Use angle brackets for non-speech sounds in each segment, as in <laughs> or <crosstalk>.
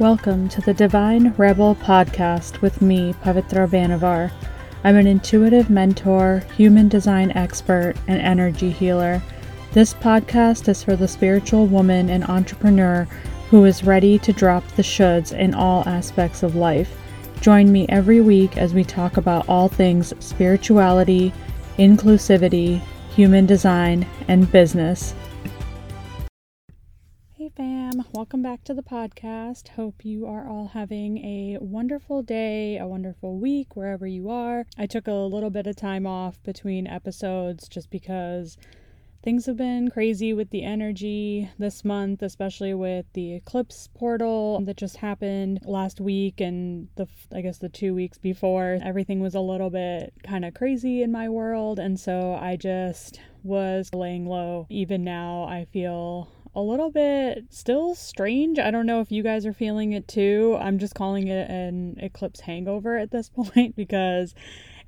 Welcome to the Divine Rebel podcast with me, Pavitra Banavar. I'm an intuitive mentor, human design expert, and energy healer. This podcast is for the spiritual woman and entrepreneur who is ready to drop the shoulds in all aspects of life. Join me every week as we talk about all things spirituality, inclusivity, human design, and business. Fam, welcome back to the podcast. Hope you are all having a wonderful day, a wonderful week, wherever you are. I took a little bit of time off between episodes just because things have been crazy with the energy this month, especially with the eclipse portal that just happened last week and the I guess the 2 weeks before. Everything was a little bit kind of crazy in my world and so I just was laying low. Even now I feel a little bit still strange. I don't know if you guys are feeling it too. I'm just calling it an eclipse hangover at this <laughs> point because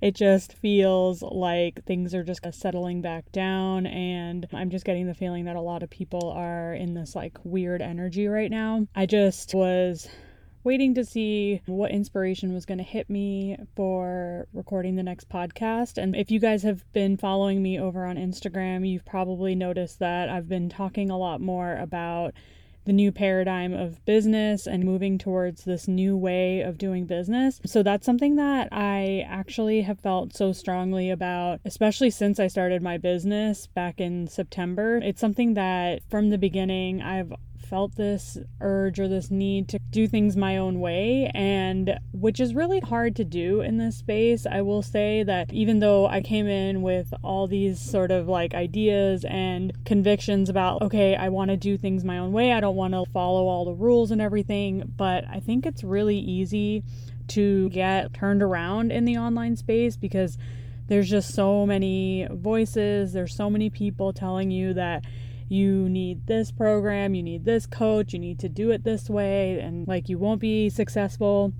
it just feels like things are just settling back down and i'm just getting the feeling that a lot of people are in this like weird energy right now i just was waiting to see what inspiration was going to hit me for recording the next podcast. And if you guys have been following me over on Instagram, you've probably noticed that I've been talking a lot more about the new paradigm of business and moving towards this new way of doing business. So that's something that I actually have felt so strongly about, especially since I started my business back in September. It's something that from the beginning I've felt this urge or this need to do things my own way, and which is really hard to do in this space. I will say that even though I came in with all these sort of like ideas and convictions about, okay, I want to do things my own way, I don't want to follow all the rules and everything, but I think it's really easy to get turned around in the online space because there's just so many voices, there's so many people telling you that you need this program, you need this coach, you need to do it this way, and like you won't be successful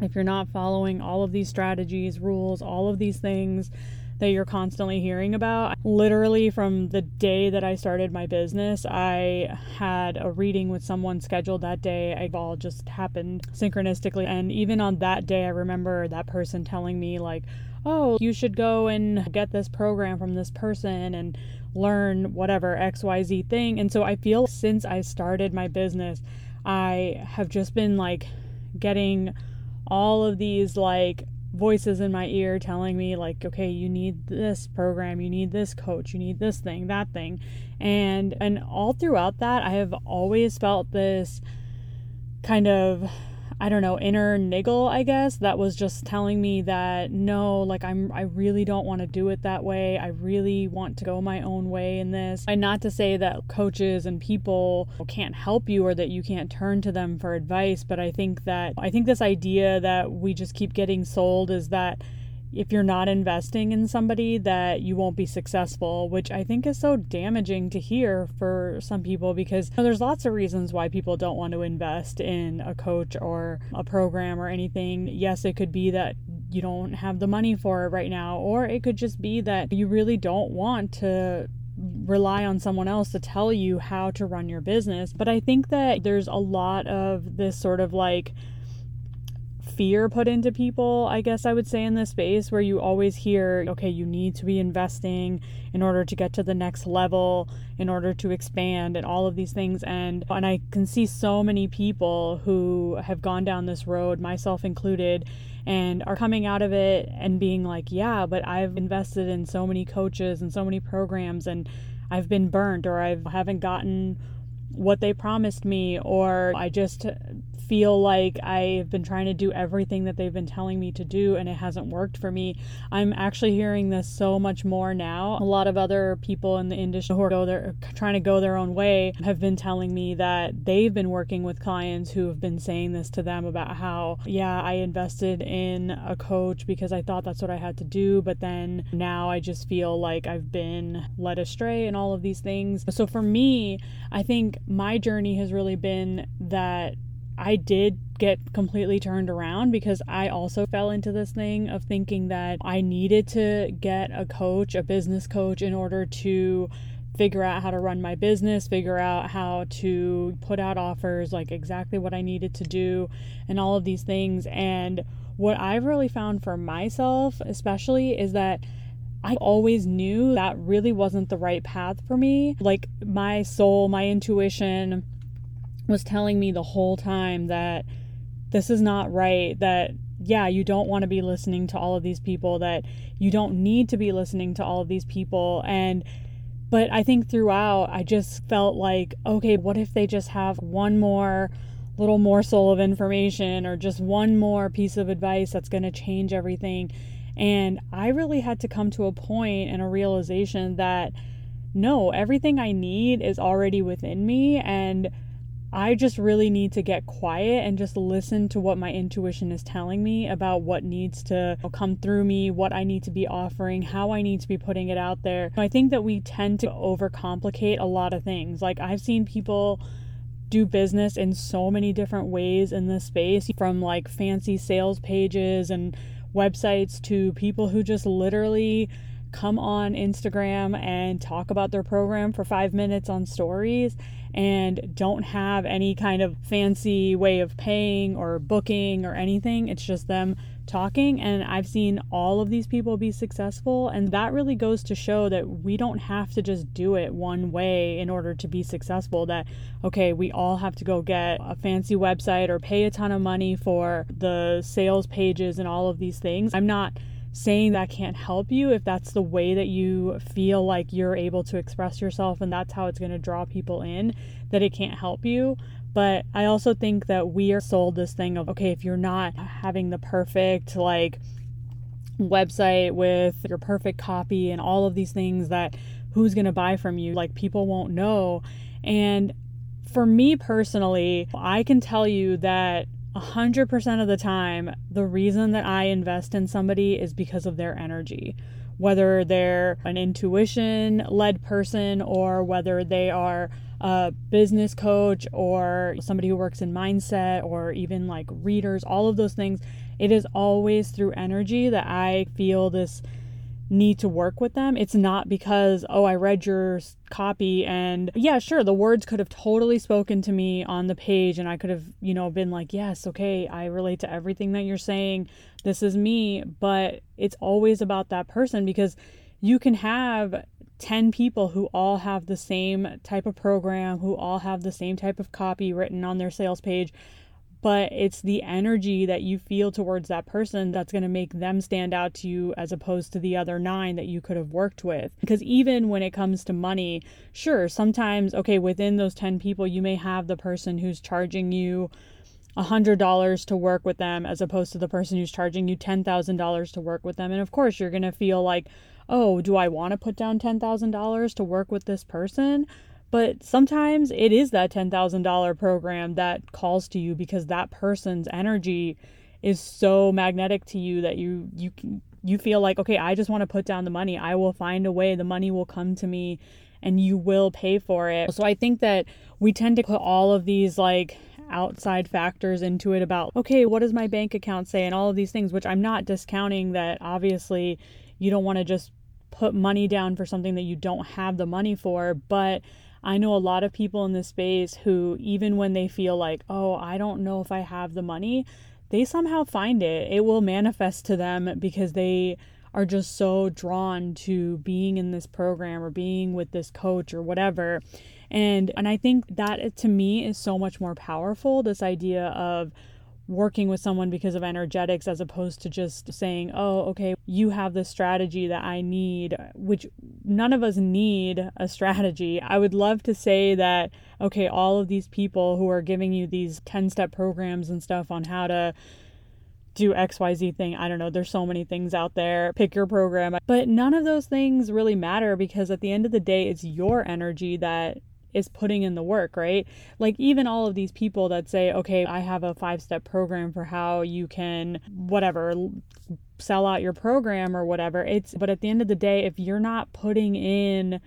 if you're not following all of these strategies, rules, all of these things that you're constantly hearing about. Literally, from the day that I started my business, I had a reading with someone scheduled that day. It all just happened synchronistically. And even on that day, I remember that person telling me, like, oh, you should go and get this program from this person and learn whatever XYZ thing. And so I feel since I started my business, I have just been like getting all of these like voices in my ear telling me like okay you need this program you need this coach you need this thing that thing and and all throughout that i have always felt this kind of I don't know, inner niggle, I guess, that was just telling me that no, like I'm I really don't want to do it that way. I really want to go my own way in this. And not to say that coaches and people can't help you or that you can't turn to them for advice, but I think that I think this idea that we just keep getting sold is that if you're not investing in somebody that you won't be successful, which I think is so damaging to hear for some people because you know, there's lots of reasons why people don't want to invest in a coach or a program or anything. Yes, it could be that you don't have the money for it right now, or it could just be that you really don't want to rely on someone else to tell you how to run your business. But I think that there's a lot of this sort of like fear put into people, I guess I would say, in this space where you always hear, okay, you need to be investing in order to get to the next level, in order to expand, and all of these things. And and I can see so many people who have gone down this road, myself included, and are coming out of it and being like, yeah, but I've invested in so many coaches and so many programs and I've been burnt or I haven't gotten what they promised me or I just feel like I've been trying to do everything that they've been telling me to do and it hasn't worked for me. I'm actually hearing this so much more now. A lot of other people in the industry who are go their, trying to go their own way have been telling me that they've been working with clients who have been saying this to them about how, yeah, I invested in a coach because I thought that's what I had to do, but then now I just feel like I've been led astray and all of these things. So for me, I think my journey has really been that I did get completely turned around because I also fell into this thing of thinking that I needed to get a coach, a business coach, in order to figure out how to run my business, figure out how to put out offers, like exactly what I needed to do, and all of these things. And what I've really found for myself, especially, is that I always knew that really wasn't the right path for me. Like my soul, my intuition was telling me the whole time that this is not right, that yeah, you don't want to be listening to all of these people, that you don't need to be listening to all of these people. And but I think throughout, I just felt like, okay, what if they just have one more little morsel of information or just one more piece of advice that's going to change everything? And I really had to come to a point and a realization that no, everything I need is already within me. And I just really need to get quiet and just listen to what my intuition is telling me about what needs to come through me, what I need to be offering, how I need to be putting it out there. I think that we tend to overcomplicate a lot of things. Like, I've seen people do business in so many different ways in this space from like fancy sales pages and websites to people who just literally come on Instagram and talk about their program for five minutes on stories and don't have any kind of fancy way of paying or booking or anything. It's just them talking. And I've seen all of these people be successful. And that really goes to show that we don't have to just do it one way in order to be successful. That, okay, we all have to go get a fancy website or pay a ton of money for the sales pages and all of these things. I'm not saying that can't help you if that's the way that you feel like you're able to express yourself and that's how it's going to draw people in, that it can't help you. But I also think that we are sold this thing of, okay, if you're not having the perfect, like, website with your perfect copy and all of these things that who's going to buy from you, like, people won't know. And for me personally, I can tell you that 100% of the time, the reason that I invest in somebody is because of their energy. Whether they're an intuition led person or whether they are a business coach or somebody who works in mindset or even like readers, all of those things, it is always through energy that I feel this need to work with them. It's not because, oh, I read your copy and yeah, sure, the words could have totally spoken to me on the page and I could have, you know, been like, yes, okay, I relate to everything that you're saying. This is me. But it's always about that person because you can have 10 people who all have the same type of program, who all have the same type of copy written on their sales page but it's the energy that you feel towards that person that's going to make them stand out to you as opposed to the other nine that you could have worked with. Because even when it comes to money, sure, sometimes, okay, within those 10 people, you may have the person who's charging you $100 to work with them as opposed to the person who's charging you $10,000 to work with them. And of course, you're going to feel like, oh, do I want to put down $10,000 to work with this person? But sometimes it is that $10,000 program that calls to you because that person's energy is so magnetic to you that you you you feel like okay, I just want to put down the money. I will find a way. The money will come to me and you will pay for it. So I think that we tend to put all of these like outside factors into it about okay, what does my bank account say and all of these things which I'm not discounting that obviously you don't want to just put money down for something that you don't have the money for, but I know a lot of people in this space who, even when they feel like, oh, I don't know if I have the money, they somehow find it. It will manifest to them because they are just so drawn to being in this program or being with this coach or whatever. And and I think that to me is so much more powerful this idea of working with someone because of energetics as opposed to just saying, oh, okay, you have the strategy that I need, which none of us need a strategy. I would love to say that, okay, all of these people who are giving you these 10 step programs and stuff on how to do XYZ thing. I don't know. There's so many things out there. Pick your program. But none of those things really matter because at the end of the day, it's your energy that is putting in the work, right? Like even all of these people that say, okay, I have a five step program for how you can, whatever, sell out your program or whatever. It's, but at the end of the day, if you're not putting in,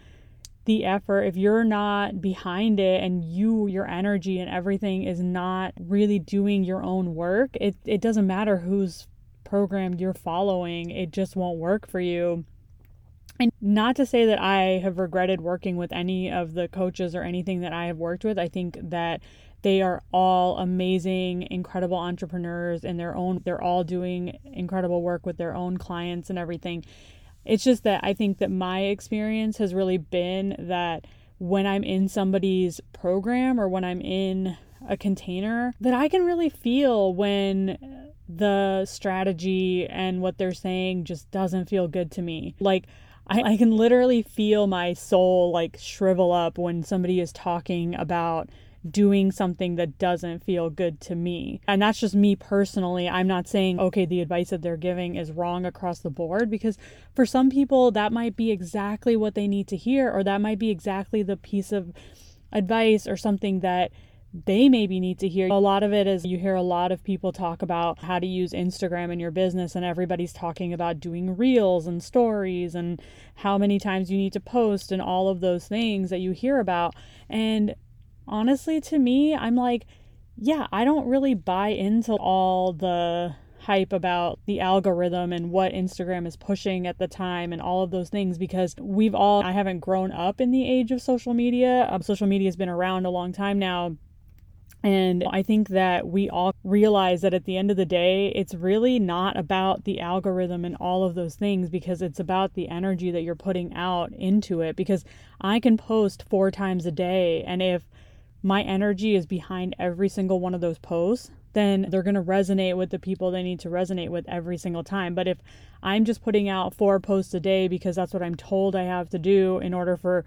the effort if you're not behind it and you your energy and everything is not really doing your own work it, it doesn't matter whose program you're following it just won't work for you And not to say that I have regretted working with any of the coaches or anything that I have worked with. I think that they are all amazing, incredible entrepreneurs in their own they're all doing incredible work with their own clients and everything. It's just that I think that my experience has really been that when I'm in somebody's program or when I'm in a container that I can really feel when the strategy and what they're saying just doesn't feel good to me. Like I, I can literally feel my soul like shrivel up when somebody is talking about doing something that doesn't feel good to me. And that's just me personally. I'm not saying, okay, the advice that they're giving is wrong across the board because for some people, that might be exactly what they need to hear, or that might be exactly the piece of advice or something that they maybe need to hear. A lot of it is you hear a lot of people talk about how to use Instagram in your business, and everybody's talking about doing reels and stories and how many times you need to post and all of those things that you hear about. And honestly, to me, I'm like, yeah, I don't really buy into all the hype about the algorithm and what Instagram is pushing at the time and all of those things because we've all, I haven't grown up in the age of social media. Um, social media has been around a long time now. And I think that we all realize that at the end of the day, it's really not about the algorithm and all of those things because it's about the energy that you're putting out into it. Because I can post four times a day, and if my energy is behind every single one of those posts, then they're going to resonate with the people they need to resonate with every single time. But if I'm just putting out four posts a day because that's what I'm told I have to do in order for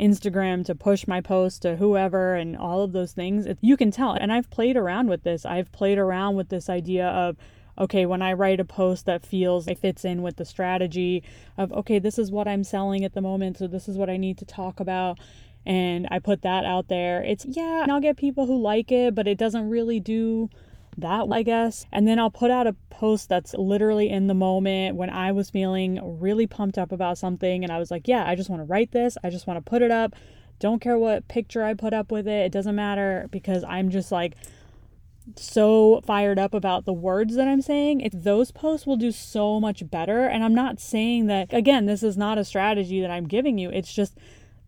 Instagram to push my post to whoever and all of those things, it, you can tell. And I've played around with this. I've played around with this idea of, okay, when I write a post that feels it fits in with the strategy of, okay, this is what I'm selling at the moment, so this is what I need to talk about and I put that out there. It's yeah, I'll get people who like it, but it doesn't really do that, I guess. And then I'll put out a post that's literally in the moment when I was feeling really pumped up about something and I was like, yeah, I just want to write this. I just want to put it up. Don't care what picture I put up with it. It doesn't matter because I'm just like so fired up about the words that I'm saying, it, those posts will do so much better. And I'm not saying that, again, this is not a strategy that I'm giving you. It's just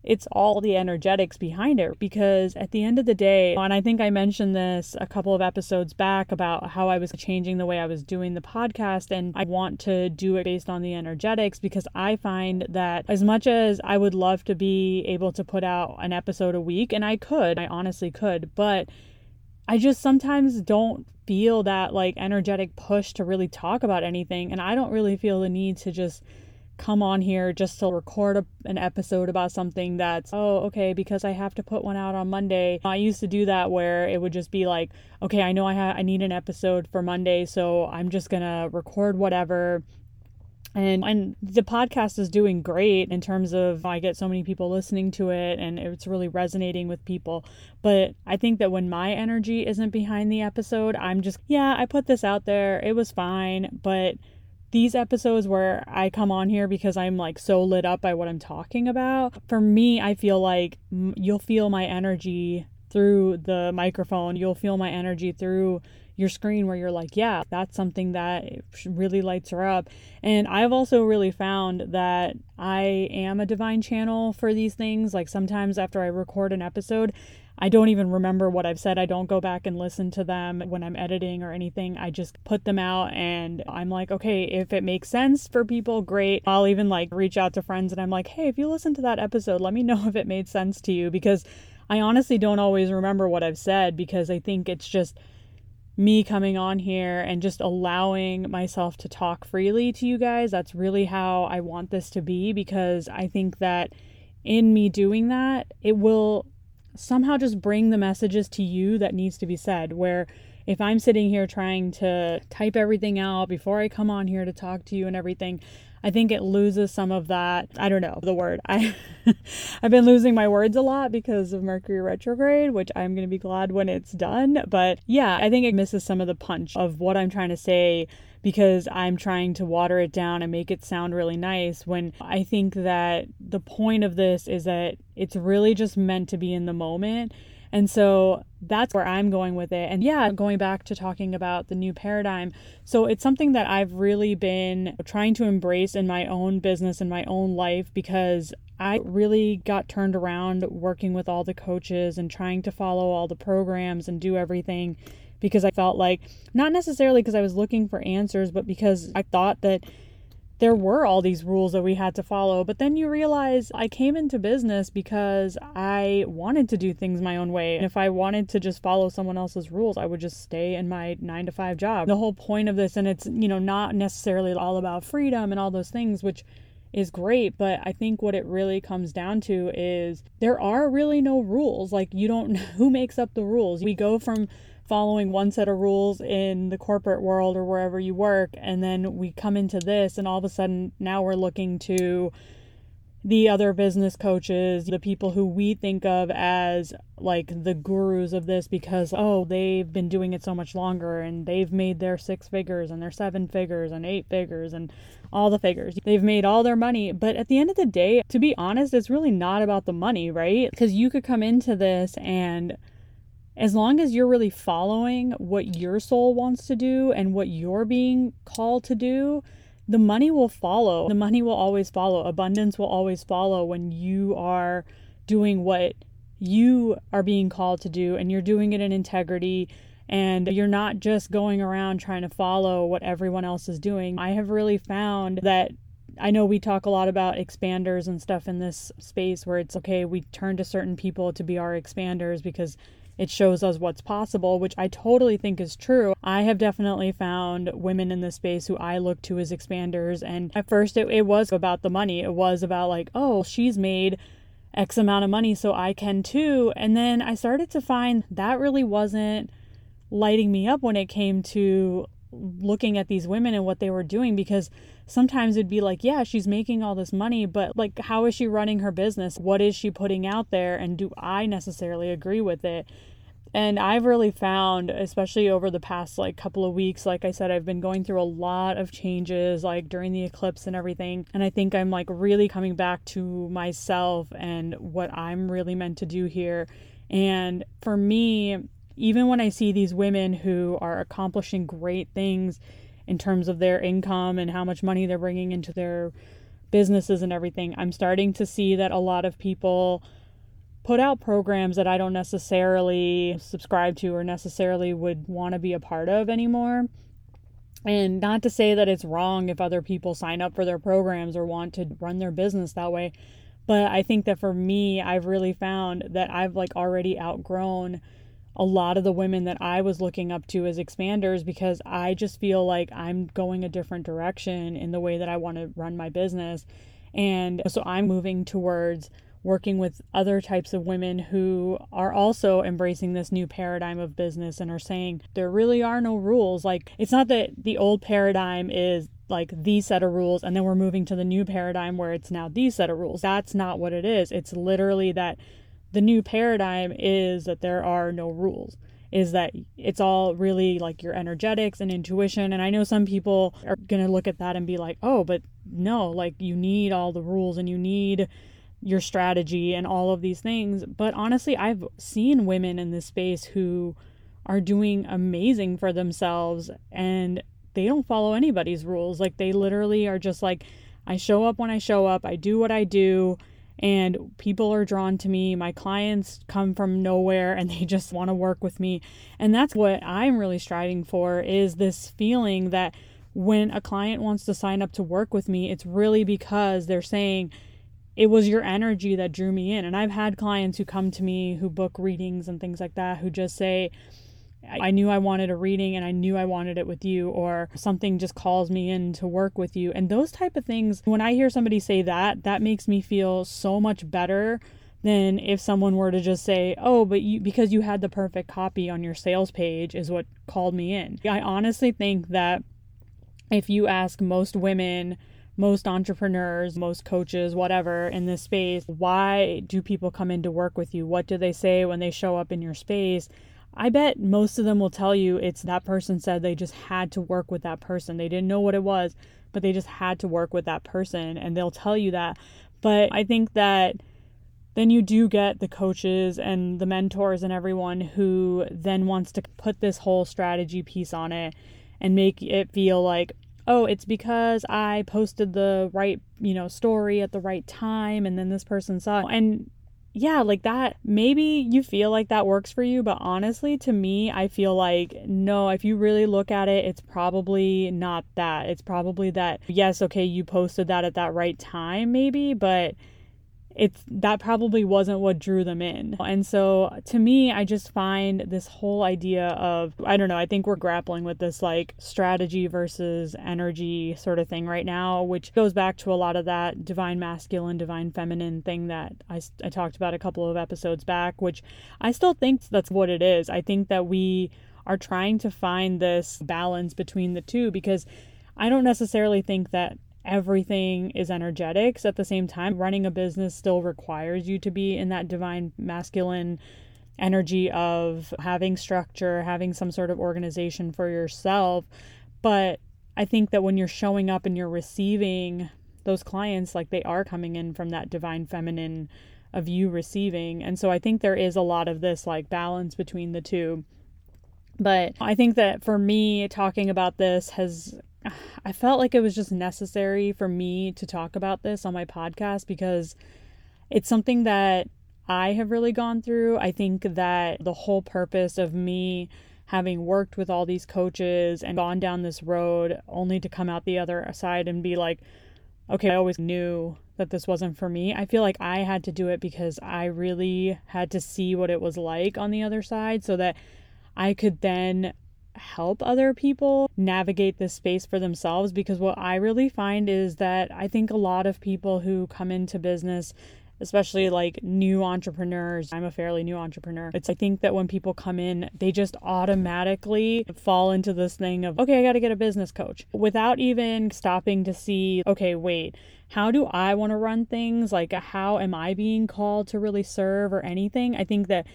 it's all the energetics behind it because at the end of the day, and I think I mentioned this a couple of episodes back about how I was changing the way I was doing the podcast, and I want to do it based on the energetics because I find that as much as I would love to be able to put out an episode a week, and I could, I honestly could, but I just sometimes don't feel that like energetic push to really talk about anything, and I don't really feel the need to just come on here just to record a, an episode about something that's oh okay because I have to put one out on Monday. I used to do that where it would just be like okay I know I ha- I need an episode for Monday so I'm just going to record whatever. And and the podcast is doing great in terms of I get so many people listening to it and it's really resonating with people. But I think that when my energy isn't behind the episode I'm just yeah I put this out there. It was fine. But these episodes where I come on here because I'm like so lit up by what I'm talking about, for me, I feel like you'll feel my energy through the microphone. You'll feel my energy through your screen where you're like, yeah, that's something that really lights her up. And I've also really found that I am a divine channel for these things. Like sometimes after I record an episode, I don't even remember what I've said. I don't go back and listen to them when I'm editing or anything. I just put them out and I'm like, okay, if it makes sense for people, great. I'll even like reach out to friends and I'm like, hey, if you listen to that episode, let me know if it made sense to you because I honestly don't always remember what I've said because I think it's just me coming on here and just allowing myself to talk freely to you guys. That's really how I want this to be because I think that in me doing that, it will somehow just bring the messages to you that needs to be said where if i'm sitting here trying to type everything out before i come on here to talk to you and everything i think it loses some of that i don't know the word. <laughs> I i've been losing my words a lot because of mercury retrograde which i'm going to be glad when it's done but yeah i think it misses some of the punch of what i'm trying to say because I'm trying to water it down and make it sound really nice when I think that the point of this is that it's really just meant to be in the moment And so that's where I'm going with it. And yeah, going back to talking about the new paradigm. So it's something that I've really been trying to embrace in my own business and my own life because I really got turned around working with all the coaches and trying to follow all the programs and do everything because I felt like, not necessarily because I was looking for answers, but because I thought that there were all these rules that we had to follow. But then you realize I came into business because I wanted to do things my own way. And if I wanted to just follow someone else's rules, I would just stay in my nine to five job. The whole point of this, and it's, you know, not necessarily all about freedom and all those things, which is great, but I think what it really comes down to is there are really no rules. Like, you don't, <laughs> who makes up the rules? We go from following one set of rules in the corporate world or wherever you work and then we come into this and all of a sudden now we're looking to the other business coaches, the people who we think of as like the gurus of this because, oh, they've been doing it so much longer and they've made their six figures and their seven figures and eight figures and all the figures. They've made all their money. But at the end of the day, to be honest, it's really not about the money, right? Because you could come into this and as long as you're really following what your soul wants to do and what you're being called to do, the money will follow. The money will always follow. Abundance will always follow when you are doing what you are being called to do and you're doing it in integrity and you're not just going around trying to follow what everyone else is doing. I have really found that I know we talk a lot about expanders and stuff in this space where it's okay, we turn to certain people to be our expanders because it shows us what's possible, which I totally think is true. I have definitely found women in this space who I look to as expanders. And at first, it, it was about the money. It was about, like, oh, she's made X amount of money, so I can too. And then I started to find that really wasn't lighting me up when it came to looking at these women and what they were doing because sometimes it'd be like, yeah, she's making all this money, but like, how is she running her business? What is she putting out there? And do I necessarily agree with it? And I've really found, especially over the past like couple of weeks, like I said, I've been going through a lot of changes like during the eclipse and everything. And I think I'm like really coming back to myself and what I'm really meant to do here. And for me, even when I see these women who are accomplishing great things in terms of their income and how much money they're bringing into their businesses and everything, I'm starting to see that a lot of people put out programs that I don't necessarily subscribe to or necessarily would want to be a part of anymore. And not to say that it's wrong if other people sign up for their programs or want to run their business that way, but I think that for me, I've really found that I've like already outgrown a lot of the women that I was looking up to as expanders because I just feel like I'm going a different direction in the way that I want to run my business. And so I'm moving towards working with other types of women who are also embracing this new paradigm of business and are saying there really are no rules. Like, it's not that the old paradigm is like the set of rules and then we're moving to the new paradigm where it's now these set of rules. That's not what it is. It's literally that the new paradigm is that there are no rules is that it's all really like your energetics and intuition. And i know some people are going to look at that and be like oh but no like you need all the rules and you need your strategy and all of these things. But honestly i've seen women in this space who are doing amazing for themselves and they don't follow anybody's rules. Like they literally are just like i show up when i show up. I do what i do and people are drawn to me. My clients come from nowhere and they <laughs> just want to work with me. And that's what I'm really striving for is this feeling that when a client wants to sign up to work with me, it's really because they're saying it was your energy that drew me in. And I've had clients who come to me who book readings and things like that who just say, I knew I wanted a reading and I knew I wanted it with you or something just calls me in to work with you. And those type of things, when I hear somebody say that, that makes me feel so much better than if someone were to just say, "Oh, but you because you had the perfect copy on your sales page is what called me in." I honestly think that if you ask most women most entrepreneurs, most coaches, whatever in this space, why do people come in to work with you? What do they say when they show up in your space? I bet most of them will tell you it's that person said they just had to work with that person. They didn't know what it was, but they just had to work with that person and they'll tell you that. But I think that then you do get the coaches and the mentors and everyone who then wants to put this whole strategy piece on it and make it feel like oh it's because i posted the right you know story at the right time and then this person saw it. and yeah, like that, maybe you feel like that works for you, but honestly, to me, I feel like no, if you really look at it, it's probably not that. It's probably that, yes, okay, you posted that at that right time, maybe, but it's that probably wasn't what drew them in. And so to me, I just find this whole idea of I don't know, I think we're grappling with this like strategy versus energy sort of thing right now, which goes back to a lot of that divine masculine, divine feminine thing that I, I talked about a couple of episodes back, which I still think that's what it is. I think that we are trying to find this balance between the two because I don't necessarily think that everything is energetics at the same time. Running a business still requires you to be in that divine masculine energy of having structure having some sort of organization for yourself. But i think that when you're showing up and you're receiving those clients like they are coming in from that divine feminine of you receiving. And so i think there is a lot of this like balance between the two. But i think that for me talking about this has <sighs> I felt like it was just necessary for me to talk about this on my podcast because it's something that I have really gone through. I think that the whole purpose of me having worked with all these coaches and gone down this road only to come out the other side and be like, okay, I always knew that this wasn't for me. I feel like I had to do it because I really had to see what it was like on the other side so that I could then help other people navigate this space for themselves because what I really find is that I think a lot of people who come into business especially like new entrepreneurs. I'm a fairly new entrepreneur. It's I think that when people come in, they just automatically fall into this thing of, okay, I got to get a business coach without even stopping to see, okay, wait, how do I want to run things? Like how am I being called to really serve or anything? I think that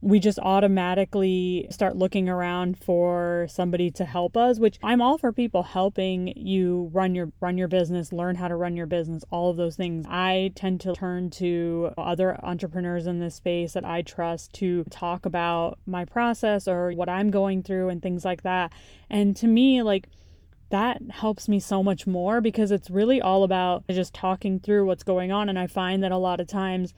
we just automatically start looking around for somebody to help us which i'm all for people helping you run your run your business learn how to run your business all of those things. I tend to turn to other entrepreneurs in this space that i trust to talk about my process or what i'm going through and things like that. And to me like that helps me so much more because it's really all about just talking through what's going on. And i find that a lot of times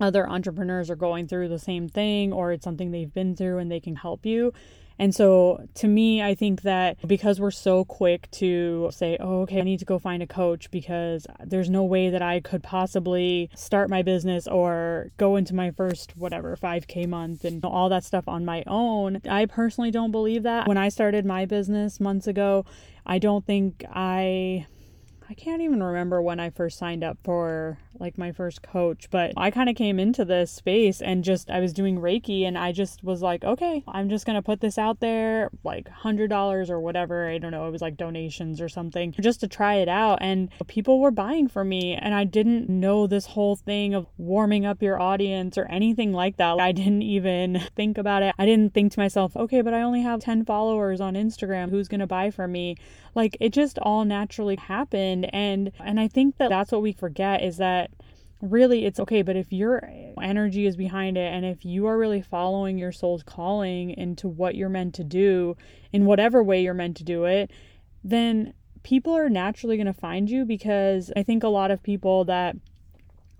other entrepreneurs are going through the same thing or it's something they've been through and they can help you. And so to me, I think that because we're so quick to say, oh, okay, I need to go find a coach because there's no way that I could possibly start my business or go into my first, whatever, 5K month and all that stuff on my own. I personally don't believe that. When I started my business months ago, I don't think I I can't even remember when I first signed up for like my first coach, but I kind of came into this space and just I was doing Reiki and I just was like, okay, I'm just going to put this out there like $100 or whatever. I don't know, it was like donations or something just to try it out and people were buying from me and I didn't know this whole thing of warming up your audience or anything like that. I didn't even think about it. I didn't think to myself, okay, but I only have 10 followers on Instagram. Who's going to buy from me? Like it just all naturally happened and and I think that that's what we forget is that really it's okay but if your energy is behind it and if you are really following your soul's calling into what you're meant to do in whatever way you're meant to do it then people are naturally going to find you because i think a lot of people that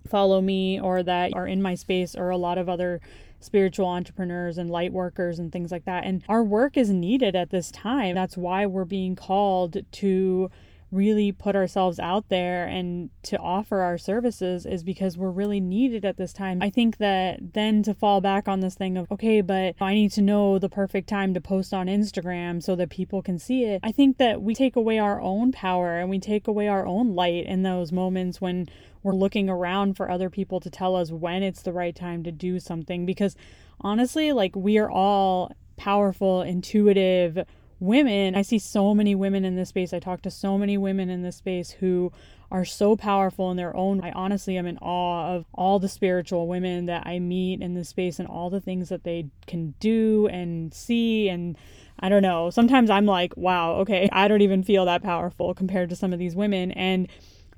follow me or that are in my space or a lot of other spiritual entrepreneurs and light workers and things like that. And our work is needed at this time. That's why we're being called to really put ourselves out there and to offer our services is because we're really needed at this time. I think that then to fall back on this thing of, okay, but I need to know the perfect time to post on Instagram so that people can see it. I think that we take away our own power and we take away our own light in those moments when we're looking around for other people to tell us when it's the right time to do something because honestly, like we are all powerful, intuitive, women, I see so many women in this space. I talk to so many women in this space who are so powerful in their own. I honestly am in awe of all the spiritual women that I meet in this space and all the things that they can do and see and I don't know. Sometimes I'm like, wow, okay, I don't even feel that powerful compared to some of these women and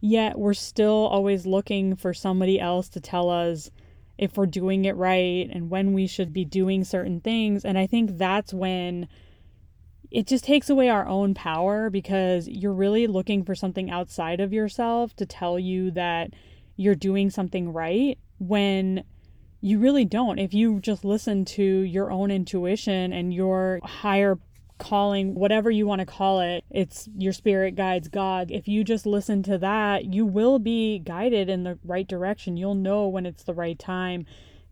Yet we're still always looking for somebody else to tell us if we're doing it right and when we should be doing certain things. And I think that's when it just takes away our own power because you're really looking for something outside of yourself to tell you that you're doing something right when you really don't. If you just listen to your own intuition and your higher calling, whatever you want to call it, it's your spirit guides God. If you just listen to that, you will be guided in the right direction. You'll know when it's the right time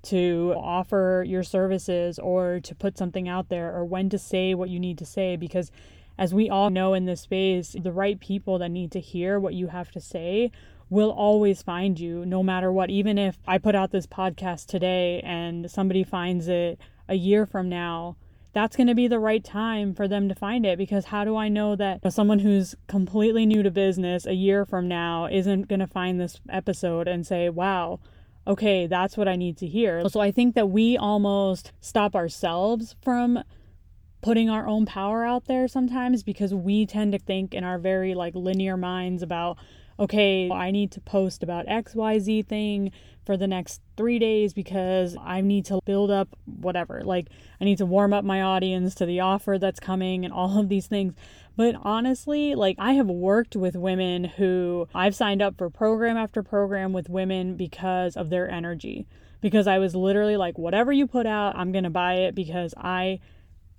to offer your services or to put something out there or when to say what you need to say because as we all know in this space, the right people that need to hear what you have to say will always find you no matter what. Even if I put out this podcast today and somebody finds it a year from now, that's going to be the right time for them to find it because how do I know that someone who's completely new to business a year from now isn't going to find this episode and say, wow, okay, that's what I need to hear. Oh, so I think that we almost stop ourselves from putting our own power out there sometimes because we tend to think in our very like linear minds about okay, I need to post about XYZ thing for the next three days because I need to build up whatever. Like, I need to warm up my audience to the offer that's coming and all of these things. But honestly, like, I have worked with women who I've signed up for program after program with women because of their energy. Because I was literally like, whatever you put out, I'm going to buy it because I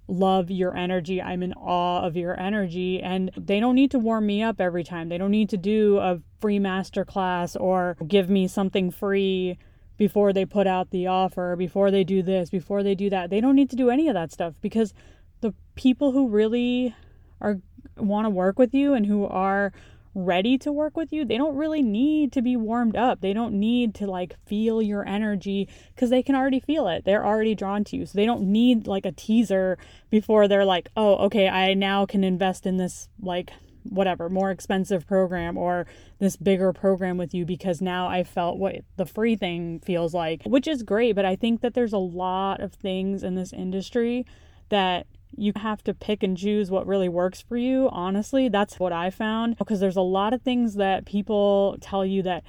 love your energy. I'm in awe of your energy. And they don't need to warm me up every time. They don't need to do a free master class or give me something free before they put out the offer, before they do this, before they do that. They don't need to do any of that stuff because the people who really are want to work with you and who are ready to work with you, they don't really need to be warmed up. They don't need to like feel your energy because they can already feel it. They're already drawn to you. So they don't need like a teaser before they're like, oh, okay, I now can invest in this like whatever more expensive program or this bigger program with you because now I felt what the free thing feels like, which is great. But I think that there's a lot of things in this industry that you have to pick and choose what really works for you. Honestly, that's what I found because there's a lot of things that people tell you that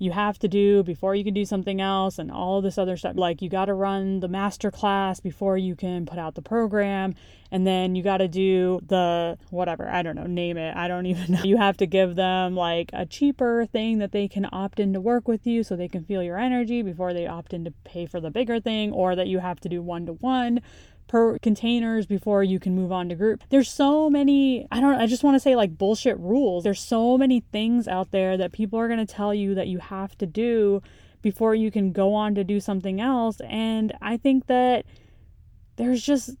you have to do before you can do something else and all this other stuff. Like you got to run the master class before you can put out the program and then you got to do the whatever. I don't know name it. I don't <laughs> even know. You have to give them like a cheaper thing that they can opt in to work with you so they can feel your energy before they opt in to pay for the bigger thing or that you have to do one to one per containers before you can move on to group. There's so many, I don't I just want to say like bullshit rules. There's so many things out there that people are going to tell you that you have to do before you can go on to do something else and I think that there's just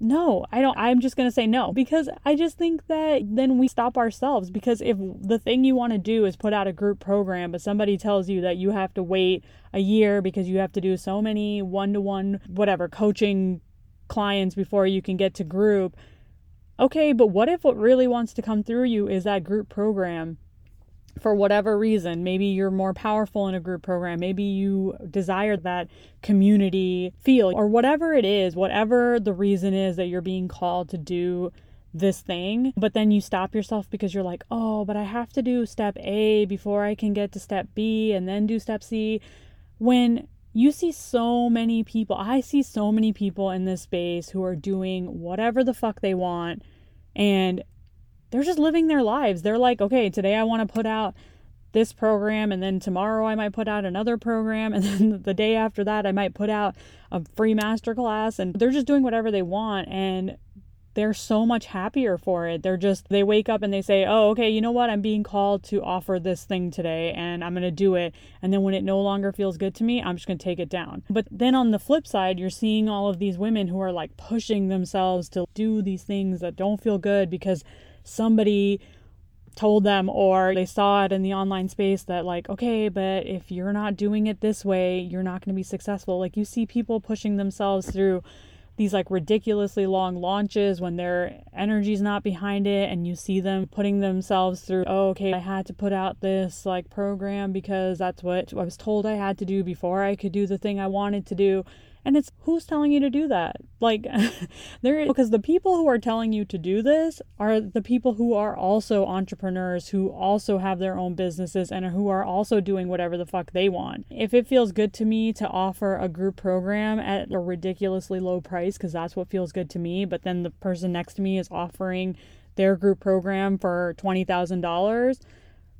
no, I don't. I'm just going to say no because I just think that then we stop ourselves. Because if the thing you want to do is put out a group program, but somebody tells you that you have to wait a year because you have to do so many one to one, whatever, coaching clients before you can get to group. Okay, but what if what really wants to come through you is that group program? For whatever reason, maybe you're more powerful in a group program, maybe you desire that community feel, or whatever it is, whatever the reason is that you're being called to do this thing, but then you stop yourself because you're like, oh, but I have to do step A before I can get to step B and then do step C. When you see so many people. I see so many people in this space who are doing whatever the fuck they want and they're just living their lives. They're like, okay, today I want to put out this program and then tomorrow I might put out another program and <laughs> then the day after that I might put out a free masterclass and they're just doing whatever they want and they're so much happier for it. They're just, they wake up and they say, oh, okay, you know what? I'm being called to offer this thing today and I'm going to do it. And then when it no longer feels good to me, I'm just going to take it down. But then on the flip side, you're seeing all of these women who are like pushing themselves to do these things that don't feel good because somebody told them or they saw it in the online space that like okay but if you're not doing it this way you're not going to be successful like you see people pushing themselves through these like ridiculously long launches when their energy's not behind it and you see them putting themselves through oh okay i had to put out this like program because that's what i was told i had to do before i could do the thing i wanted to do And it's who's telling you to do that? Like, <laughs> there, because the people who are telling you to do this are the people who are also entrepreneurs, who also have their own businesses, and who are also doing whatever the fuck they want. If it feels good to me to offer a group program at a ridiculously low price, because that's what feels good to me, but then the person next to me is offering their group program for $20,000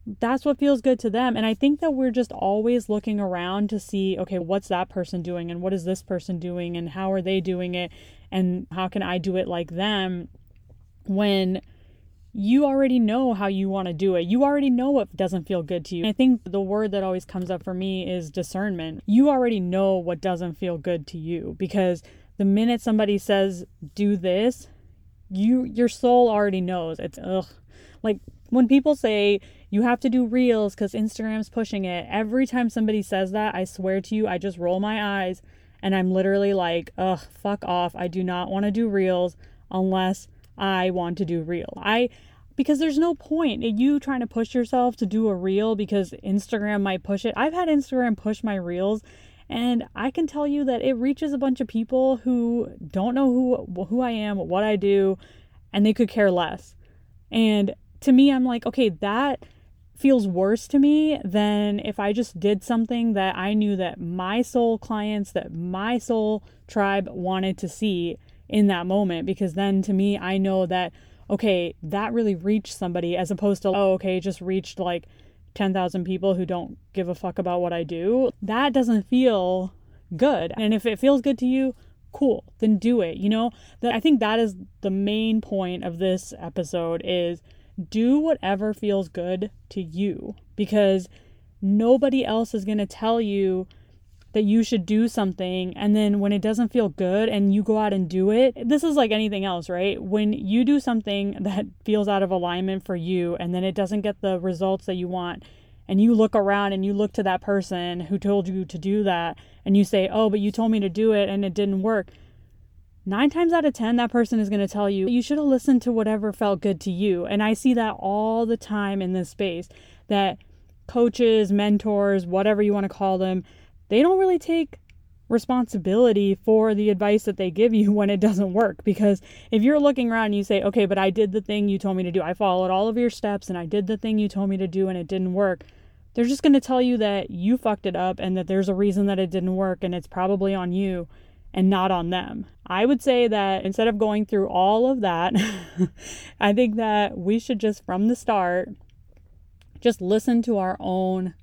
that's what feels good to them. And I think that we're just always looking around to see, okay, what's that person doing and what is this person doing and how are they doing it and how can I do it like them when you already know how you want to do it. You already know what doesn't feel good to you. I think the word that always comes up for me is discernment. You already know what doesn't feel good to you because the minute somebody says do this, you your soul already knows. It's ugh. Like when people say you have to do reels because Instagram's pushing it, every time somebody says that, I swear to you, I just roll my eyes and I'm literally like, ugh, fuck off. I do not want to do reels unless I want to do reel. I because there's no point in you trying to push yourself to do a reel because Instagram might push it. I've had Instagram push my reels and I can tell you that it reaches a bunch of people who don't know who who I am, what I do, and they could care less. And to me, I'm like, okay, that feels worse to me than if I just did something that I knew that my soul clients, that my soul tribe wanted to see in that moment. Because then to me, I know that, okay, that really reached somebody as opposed to, oh, okay, just reached like 10,000 people who don't give a fuck about what I do. That doesn't feel good. And if it feels good to you, cool, then do it. You know, that I think that is the main point of this episode is do whatever feels good to you because nobody else is going to tell you that you should do something and then when it doesn't feel good and you go out and do it this is like anything else right? When you do something <laughs> that feels out of alignment for you and then it doesn't get the results that you want and you look around and you look to that person who told you to do that and you say oh but you told me to do it and it didn't work nine times out of ten, that person is going to tell you, you should have listened to whatever felt good to you. And I see that all the time in this space that coaches, mentors, whatever you want to call them, they don't really take responsibility for the advice that they give you <laughs> when it doesn't work. Because if you're looking around and you say, okay, but I did the thing you told me to do, I followed all of your steps and I did the thing you told me to do and it didn't work. They're just going to tell you that you fucked it up and that there's a reason that it didn't work and it's probably on you and not on them. I would say that instead of going through all of that, <laughs> I think that we should just from the start just listen to our own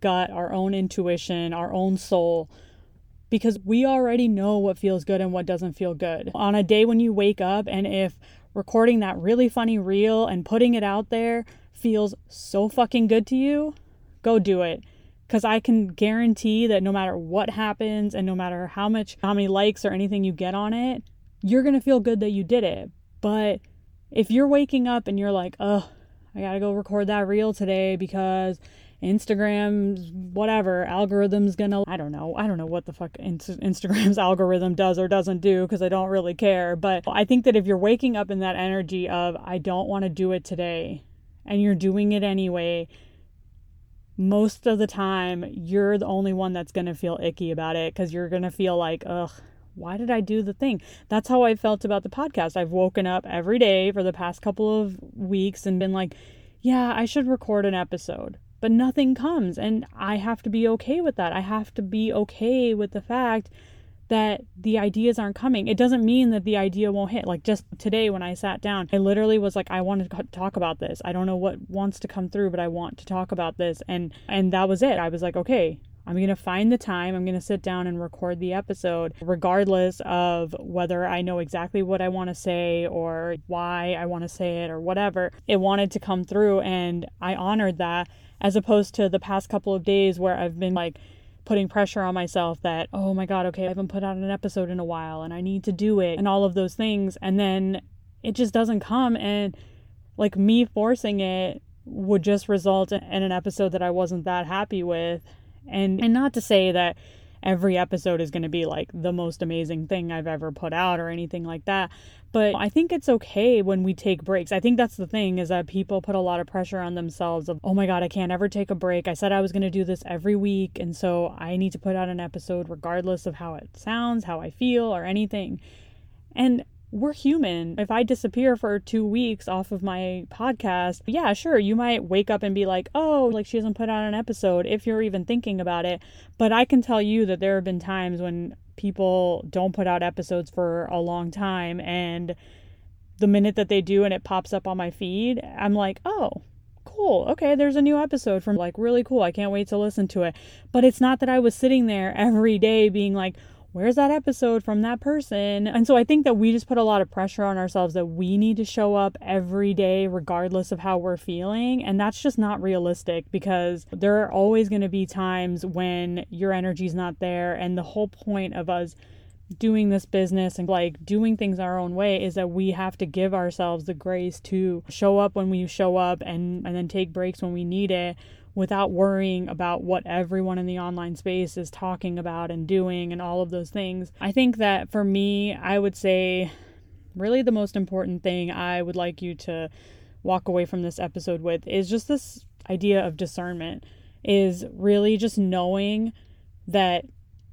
gut, our own intuition, our own soul because we already know what feels good and what doesn't feel good. On a day when you wake up and if recording that really funny reel and putting it out there feels so fucking good to you, go do it because I can guarantee that no matter what happens and no matter how much, how many likes or anything you get on it, you're going to feel good that you did it. But if you're waking up and you're like, oh, I got to go record that reel today because Instagram's whatever algorithm's gonna, I don't know, I don't know what the fuck Instagram's <laughs> algorithm does or doesn't do because I don't really care. But I think that if you're waking up in that energy of, I don't want to do it today, and you're doing it anyway, most of the time you're the only one that's going to feel icky about it because you're going to feel like, ugh, why did I do the thing? That's how I felt about the podcast. I've woken up every day for the past couple of weeks and been like, yeah, I should record an episode. But nothing comes. And I have to be okay with that. I have to be okay with the fact that the ideas aren't coming. It doesn't mean that the idea won't hit. Like just today when I sat down, I literally was like I want to talk about this. I don't know what wants to come through, but I want to talk about this and and that was it. I was like, okay, I'm going to find the time. I'm going to sit down and record the episode, regardless of whether I know exactly what I want to say or why I want to say it or whatever. It wanted to come through, and I honored that as opposed to the past couple of days where I've been like, putting pressure on myself that, oh my God, okay, I haven't put out an episode in a while and I need to do it and all of those things. And then it just doesn't come. And like me forcing it would just result in an episode that I wasn't that happy with. And, and not to say that every episode is going to be like the most amazing thing I've ever put out or anything like that. But I think it's okay when we take breaks. I think that's the thing is that people put a lot of pressure on themselves of, oh my God, I can't ever take a break. I said I was going to do this every week. And so I need to put out an episode regardless of how it sounds, how I feel, or anything. And we're human. If I disappear for two weeks off of my podcast, yeah, sure, you might wake up and be like, oh, like she hasn't put out an episode if you're even thinking about it. But I can tell you that there have been times when people don't put out episodes for a long time and the minute that they do and it pops up on my feed, I'm like, oh, cool. Okay, there's a new episode from like really cool. I can't wait to listen to it. But it's not that I was sitting there <laughs> every day being like, where's that episode from that person? And so I think that we just put a lot of pressure on ourselves that we need to show up every day, regardless of how we're feeling. And that's just not realistic because there are always going to be times when your energy's not there. And the whole point of us doing this business and like doing things our own way is that we have to give ourselves the grace to show up when we show up and and then take breaks when we need it without worrying about what everyone in the online space is talking about and doing and all of those things. I think that for me, I would say really the most important thing I would like you to walk away from this episode with is just this idea of discernment is really just knowing that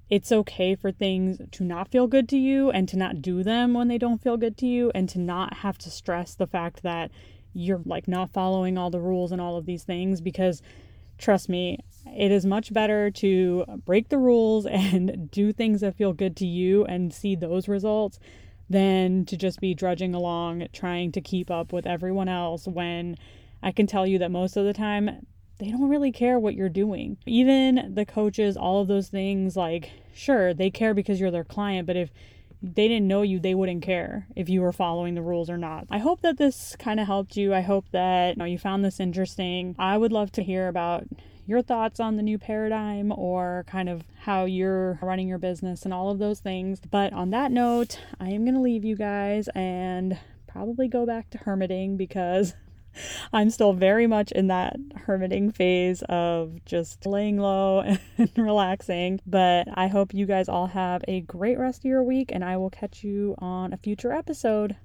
it's okay for things to not feel good to you and to not do them when they don't feel good to you and to not have to stress the fact that you're like not following all the rules and all of these things because trust me, it is much better to break the rules <laughs> and do things that feel good to you and see those results than to just be drudging along trying to keep up with everyone else when I can tell you that most of the time they don't really care what you're doing. Even the coaches, all of those things, like, sure, they care because you're their client, but if they didn't know you, they wouldn't care if you were following the rules or not. I hope that this kind of helped you. I hope that you, know, you found this interesting. I would love to hear about your thoughts on the new paradigm or kind of how you're running your business and all of those things. But on that note, I am going to leave you guys and probably go back to hermiting because <laughs> I'm still very much in that hermiting phase of just laying low <laughs> and relaxing. But I hope you guys all have a great rest of your week, and I will catch you on a future episode.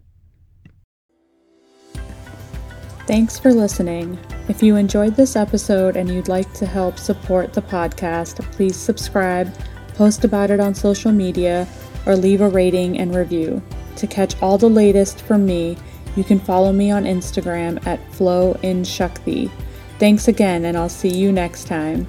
Thanks for listening. If you enjoyed this episode and you'd like to help support the podcast, please subscribe, post about it on social media, or leave a rating and review. To catch all the latest from me, you can follow me on Instagram at Flow in Shakti. Thanks again, and I'll see you next time.